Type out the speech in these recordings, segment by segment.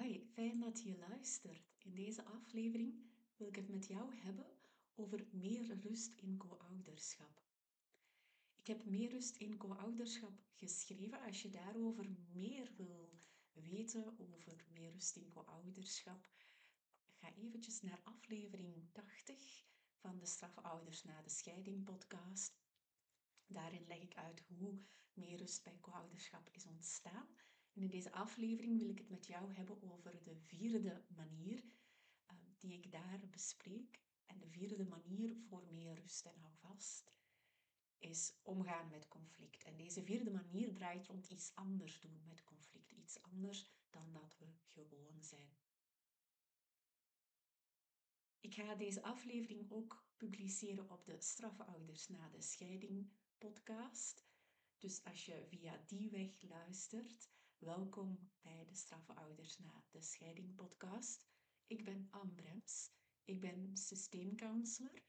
Hi, fijn dat je luistert. In deze aflevering wil ik het met jou hebben over meer rust in co-ouderschap. Ik heb meer rust in co-ouderschap geschreven. Als je daarover meer wil weten over meer rust in co-ouderschap, ga eventjes naar aflevering 80 van de Strafouders na de Scheiding podcast. Daarin leg ik uit hoe meer rust bij co-ouderschap is ontstaan in deze aflevering wil ik het met jou hebben over de vierde manier uh, die ik daar bespreek. En de vierde manier voor meer rust en hou vast is omgaan met conflict. En deze vierde manier draait rond iets anders doen met conflict. Iets anders dan dat we gewoon zijn. Ik ga deze aflevering ook publiceren op de Straffouders na de scheiding podcast. Dus als je via die weg luistert, Welkom bij de Straffe Ouders na de Scheiding podcast. Ik ben Anne Brems. Ik ben systeemcounselor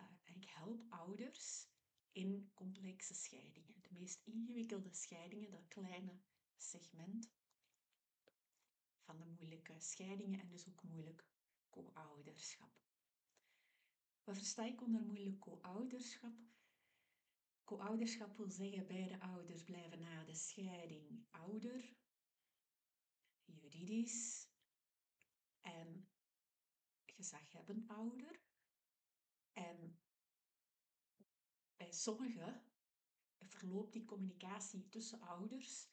uh, en ik help ouders in complexe scheidingen. De meest ingewikkelde scheidingen, dat kleine segment van de moeilijke scheidingen en dus ook moeilijk co-ouderschap. Wat versta ik onder moeilijk co-ouderschap? Co-ouderschap wil zeggen beide ouders blijven na de scheiding ouder, juridisch en gezaghebbend ouder. En bij sommigen verloopt die communicatie tussen ouders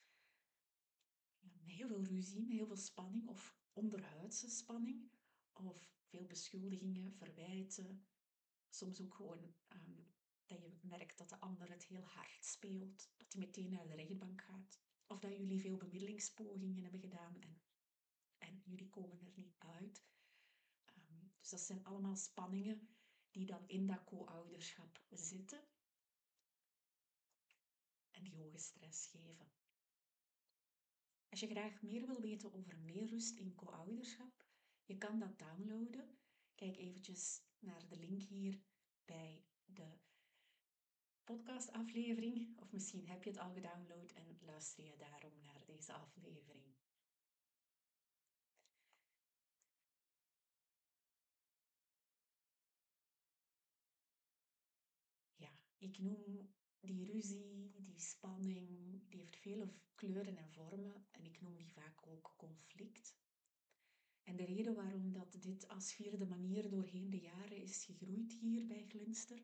met heel veel ruzie, met heel veel spanning of onderhuidse spanning of veel beschuldigingen, verwijten, soms ook gewoon um, dat je merkt dat de ander het heel hard speelt, dat hij meteen naar de rechtbank gaat. Of dat jullie veel bemiddelingspogingen hebben gedaan en, en jullie komen er niet uit. Um, dus dat zijn allemaal spanningen die dan in dat co-ouderschap zitten en die hoge stress geven. Als je graag meer wil weten over meer rust in co-ouderschap, je kan dat downloaden. Kijk eventjes naar de link hier bij de podcastaflevering. Of misschien heb je het al gedownload en luister je daarom naar deze aflevering. Ja, ik noem die ruzie, die spanning, die heeft vele kleuren en vormen en ik noem die vaak ook conflict. En de reden waarom dat dit als vierde manier doorheen de jaren is gegroeid hier bij Glinster,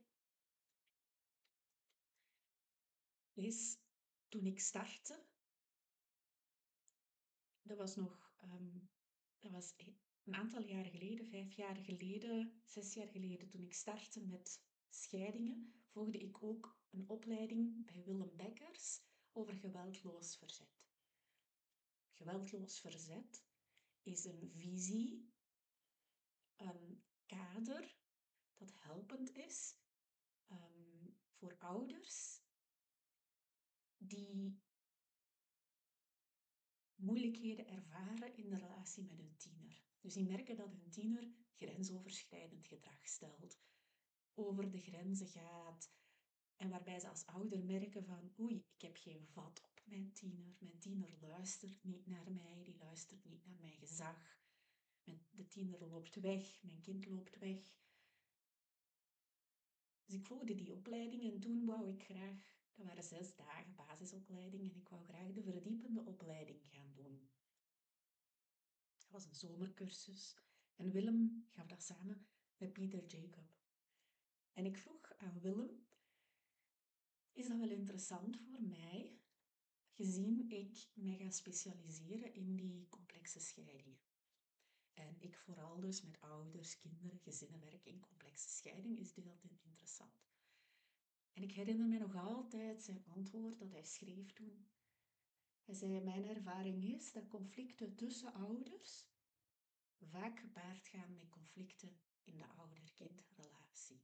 is toen ik startte. Dat was nog um, dat was een aantal jaren geleden, vijf jaar geleden, zes jaar geleden, toen ik startte met scheidingen, volgde ik ook een opleiding bij Willem Bekkers over geweldloos verzet. Geweldloos verzet is een visie, een kader dat helpend is um, voor ouders die moeilijkheden ervaren in de relatie met hun tiener. Dus die merken dat hun tiener grensoverschrijdend gedrag stelt, over de grenzen gaat en waarbij ze als ouder merken van oei, ik heb geen vat op mijn tiener. Mijn tiener luistert niet naar mij, die luistert niet naar mijn gezag. De tiener loopt weg, mijn kind loopt weg. Dus ik volgde die opleiding en toen wou ik graag dat waren zes dagen basisopleiding en ik wou graag de verdiepende opleiding gaan doen. Dat was een zomercursus en Willem gaf dat samen met Pieter Jacob. En ik vroeg aan Willem, is dat wel interessant voor mij, gezien ik mij ga specialiseren in die complexe scheidingen? En ik vooral dus met ouders, kinderen, gezinnen werk in complexe scheiding, is altijd interessant. En ik herinner me nog altijd zijn antwoord dat hij schreef toen. Hij zei, mijn ervaring is dat conflicten tussen ouders vaak gepaard gaan met conflicten in de ouder-kindrelatie.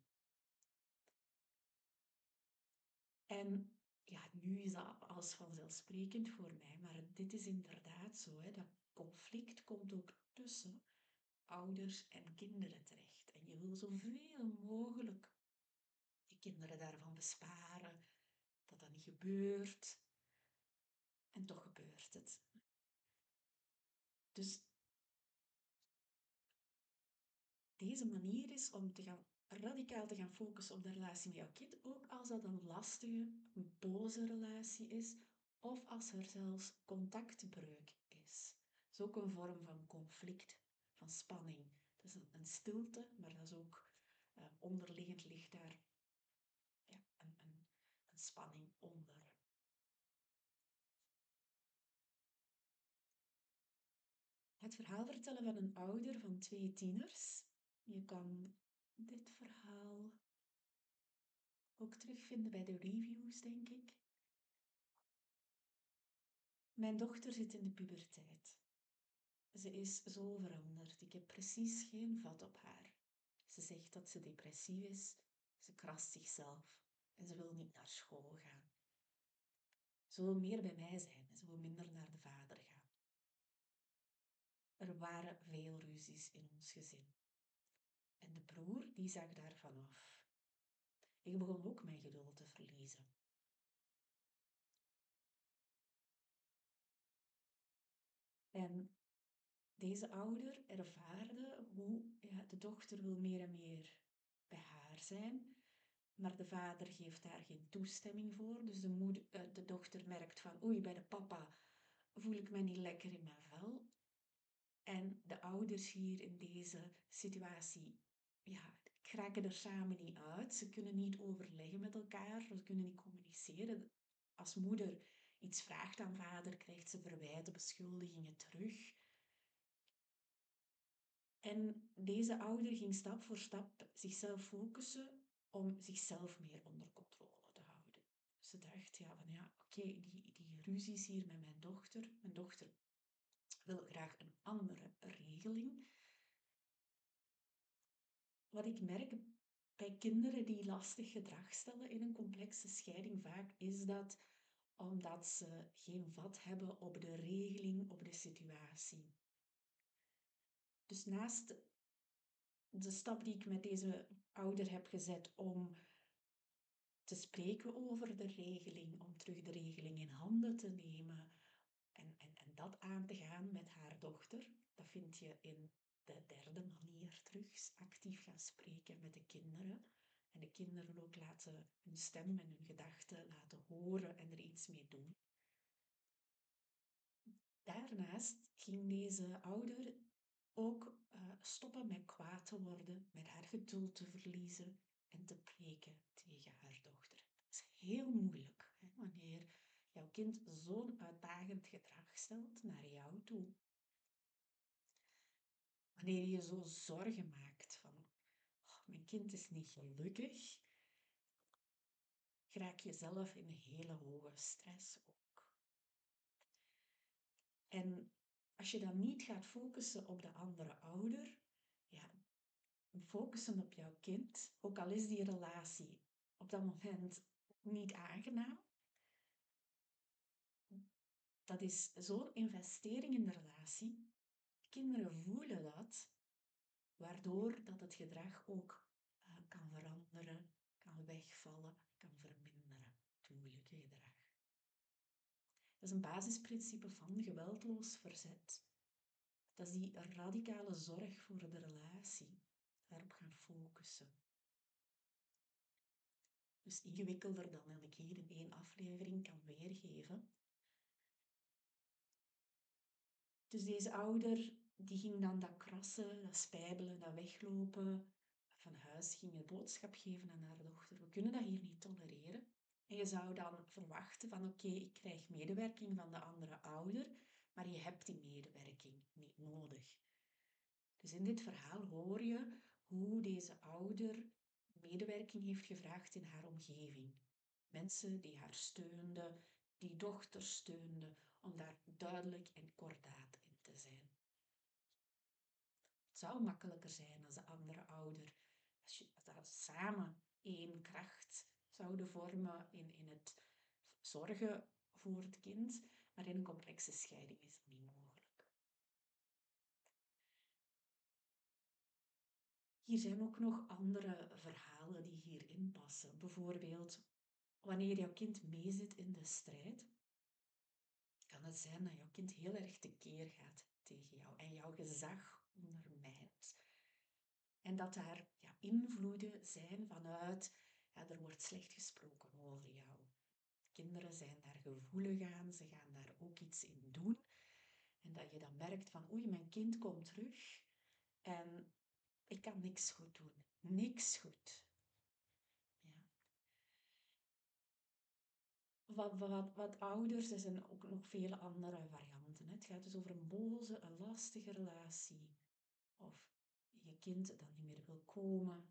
En ja, nu is dat als vanzelfsprekend voor mij, maar dit is inderdaad zo. Hè, dat conflict komt ook tussen ouders en kinderen terecht. En je wil zoveel mogelijk kinderen daarvan besparen, dat dat niet gebeurt. En toch gebeurt het. Dus deze manier is om te gaan, radicaal te gaan focussen op de relatie met jouw kind, ook als dat een lastige, een boze relatie is, of als er zelfs contactbreuk is. Dat is ook een vorm van conflict, van spanning. Dat is een, stilte, maar dat is ook uh, onderliggend ligt daar spanning onder. Het verhaal vertellen van een ouder van twee tieners. Je kan dit verhaal ook terugvinden bij de reviews, denk ik. Mijn dochter zit in de puberteit. Ze is zo veranderd. Ik heb precies geen vat op haar. Ze zegt dat ze depressief is. Ze krast zichzelf en ze wil niet naar school gaan. Ze wil meer bij mij zijn en ze wil minder naar de vader gaan. Er waren veel ruzies in ons gezin. En de broer, die zag daarvan af. Ik begon ook mijn geduld te verliezen. En deze ouder ervaarde hoe ja, de dochter wil meer en meer bij haar zijn, maar de vader geeft daar geen toestemming voor. Dus de, moeder, eh, de dochter merkt van oei, bij de papa voel ik me niet lekker in mijn vel. En de ouders hier in deze situatie ja, kraken er samen niet uit. Ze kunnen niet overleggen met elkaar, ze kunnen niet communiceren. Als moeder iets vraagt aan vader, krijgt ze verwijten, beschuldigingen terug. En deze ouder ging stap voor stap zichzelf focussen om zichzelf meer onder controle te houden. Ze dacht, ja, van ja, oké, die, die ruzies hier met mijn dochter. Mijn dochter wil graag een andere regeling. Wat ik merk bij kinderen die lastig gedrag stellen in een complexe scheiding vaak, is dat omdat ze geen vat hebben op de regeling, op de situatie. Dus naast de stap die ik met deze ouder heb gezet om te spreken over de regeling, om terug de regeling in handen te nemen en, en, en dat aan te gaan met haar dochter, dat vind je in de derde manier terug, actief gaan spreken met de kinderen. En de kinderen ook laten hun stem en hun gedachten laten horen en er iets mee doen. Daarnaast ging deze ouder ook uh, stoppen met kwaad te worden, met haar geduld te verliezen en te preken tegen haar dochter. Dat is heel moeilijk hè, wanneer jouw kind zo'n uitdagend gedrag stelt naar jou toe. Wanneer je zo zorgen maakt van, oh, mijn kind is niet gelukkig, raak je zelf in hele hoge stress ook. En als je dan niet gaat focussen op de andere ouder, ja, focussen op jouw kind, ook al is die relatie op dat moment niet aangenaam, dat is zo'n investering in de relatie. Kinderen voelen dat, waardoor dat het gedrag ook uh, kan veranderen, kan wegvallen, kan verminderen, het moeilijke gedrag. Dat is een basisprincipe van geweldloos verzet. Dat is die radicale zorg voor de relatie. Daarop gaan focussen. Dus ingewikkelder dan ik hier in één aflevering kan weergeven. Dus deze ouder die ging dan dat krassen, dat spijbelen, dat weglopen van huis, ging een boodschap geven aan haar dochter. We kunnen dat hier niet tolereren. En je zou dan verwachten van oké, ik krijg medewerking van de andere ouder, maar je hebt die medewerking niet nodig. Dus in dit verhaal hoor je hoe deze ouder medewerking heeft gevraagd in haar omgeving. Mensen die haar steunden, die dochter steunden, om daar duidelijk en kordaat in te zijn. Het zou makkelijker zijn als de andere ouder, als je dat samen één kracht zouden vormen in, in het zorgen voor het kind, maar in een complexe scheiding is dat niet mogelijk. Hier zijn ook nog andere verhalen die hierin passen. Bijvoorbeeld, wanneer jouw kind meezit in de strijd, kan het zijn dat jouw kind heel erg tekeer gaat tegen jou en jouw gezag ondermijnt. En dat daar ja, invloeden zijn vanuit, ja, er wordt slecht gesproken over jou. Kinderen zijn daar gevoelig aan, ze gaan daar ook iets in doen. En dat je dan merkt van, oei, mijn kind komt terug en ik kan niks goed doen. Niks goed. Ja. Wat, wat, wat ouders, er zijn ook nog vele andere varianten. Het gaat dus over een boze, een lastige relatie. Of je kind dat niet meer wil komen.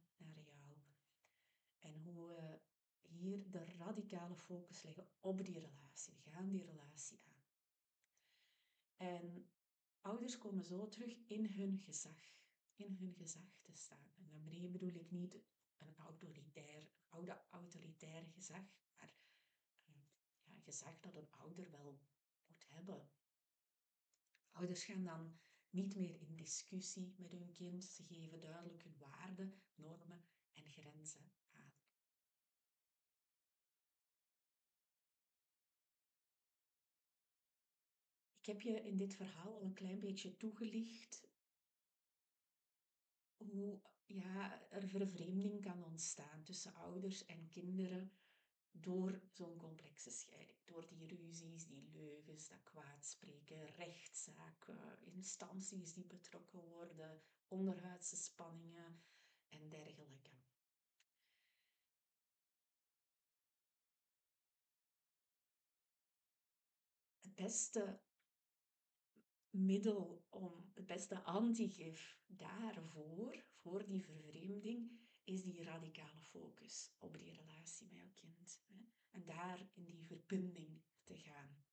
En hoe we hier de radicale focus leggen op die relatie. We gaan die relatie aan. En ouders komen zo terug in hun gezag, in hun gezag te staan. En daarmee bedoel ik niet een autoritair, oude autoritair gezag, maar uh, ja, gezag dat een ouder wel moet hebben. Ouders gaan dan niet meer in discussie met hun kind. Ze geven duidelijk hun waarden, normen en grenzen Ik heb je in dit verhaal al een klein beetje toegelicht hoe ja, er vervreemding kan ontstaan tussen ouders en kinderen door zo'n complexe scheiding. Door die ruzies, die leugens, dat kwaadspreken, rechtszaken, instanties die betrokken worden, onderhuidse spanningen en dergelijke. Het beste middel om het beste antigif daarvoor, voor die vervreemding, is die radicale focus op die relatie met jouw kind. En daar in die verbinding te gaan.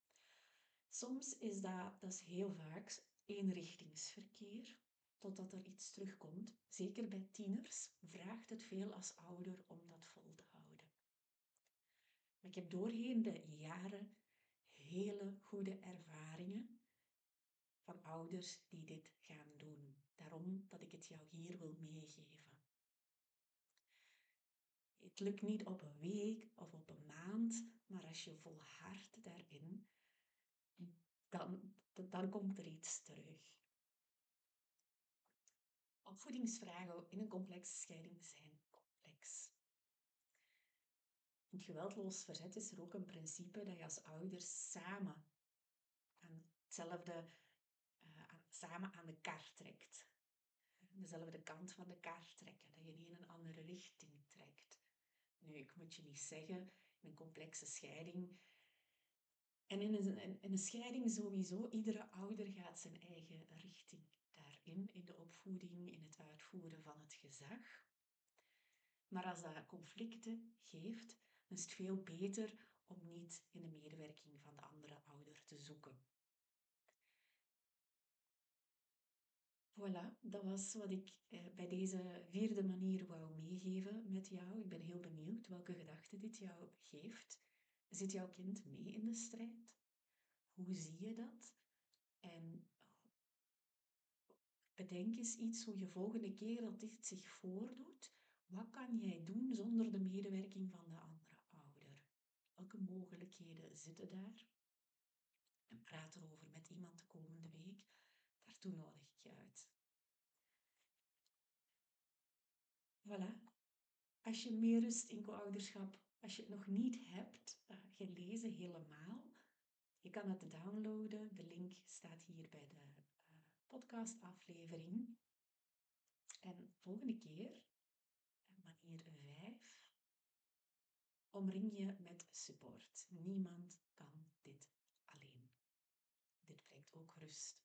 Soms is dat, dat is heel vaak, eenrichtingsverkeer, totdat er iets terugkomt. Zeker bij tieners vraagt het veel als ouder om dat vol te houden. Maar ik heb doorheen de jaren hele goede ervaringen van ouders die dit gaan doen. Daarom dat ik het jou hier wil meegeven. Het lukt niet op een week of op een maand, maar als je volhardt daarin, dan, dan komt er iets terug. Opvoedingsvragen in een complexe scheiding zijn complex. In het geweldloos verzet is er ook een principe dat je als ouders samen aan hetzelfde samen aan de kar trekt. Dezelfde kant van de kar trekken, dat je niet in een andere richting trekt. Nu, ik moet je niet zeggen, in een complexe scheiding. En in een, in een scheiding sowieso, iedere ouder gaat zijn eigen richting daarin, in de opvoeding, in het uitvoeren van het gezag. Maar als dat conflicten geeft, dan is het veel beter om niet in de medewerking van de andere ouder te zoeken. Voilà, dat was wat ik eh, bij deze vierde manier wou meegeven met jou. Ik ben heel benieuwd welke gedachten dit jou geeft. Zit jouw kind mee in de strijd? Hoe zie je dat? En bedenk eens iets hoe je volgende keer dat dit zich voordoet. Wat kan jij doen zonder de medewerking van de andere ouder? Welke mogelijkheden zitten daar? En praat erover met iemand de komende week. Daartoe nodig ik je uit. Voilà. Als je meer rust in co-ouderschap, als je het nog niet hebt uh, gelezen helemaal, je kan het downloaden. De link staat hier bij de uh, podcastaflevering. En volgende keer, manier 5, omring je met support. Niemand kan dit alleen. Dit brengt ook rust.